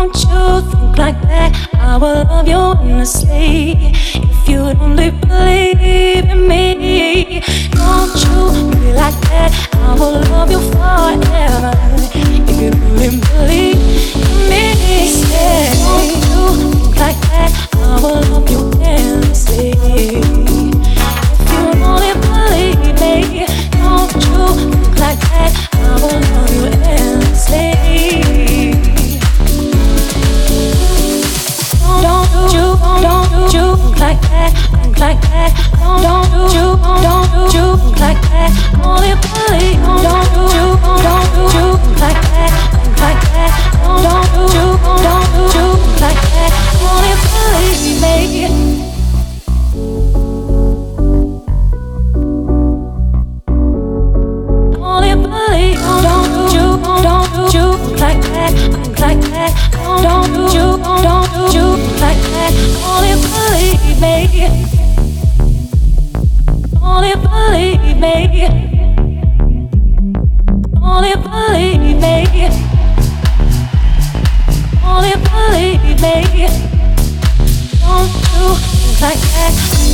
Don't you think like that? I will love you endlessly if you'd only believe in me. Don't you be like that? I will love you forever if you only believe. Only believe me. Only believe me. Only believe me. Don't do like that.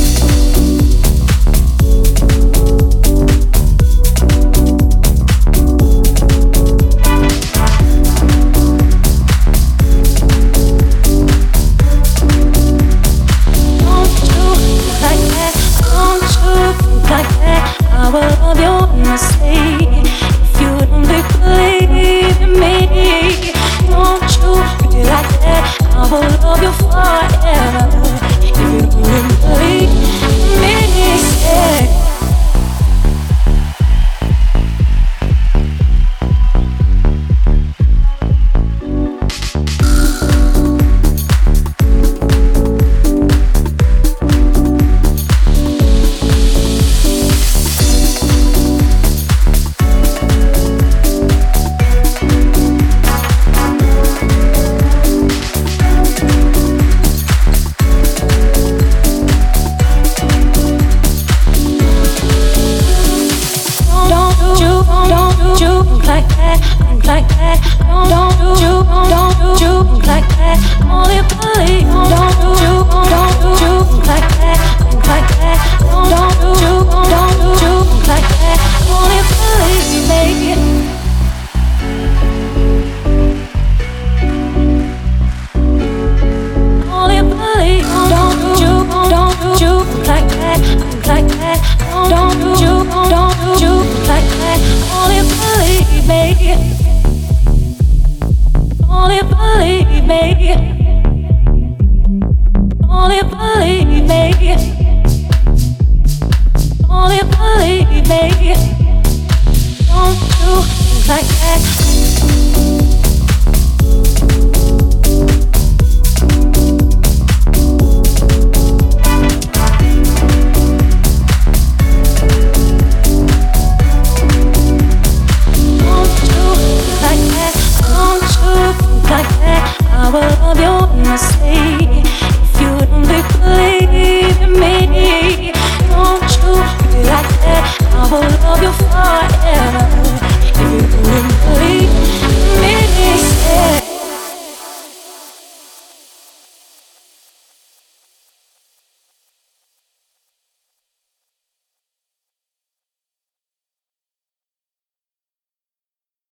like that. Don't, don't do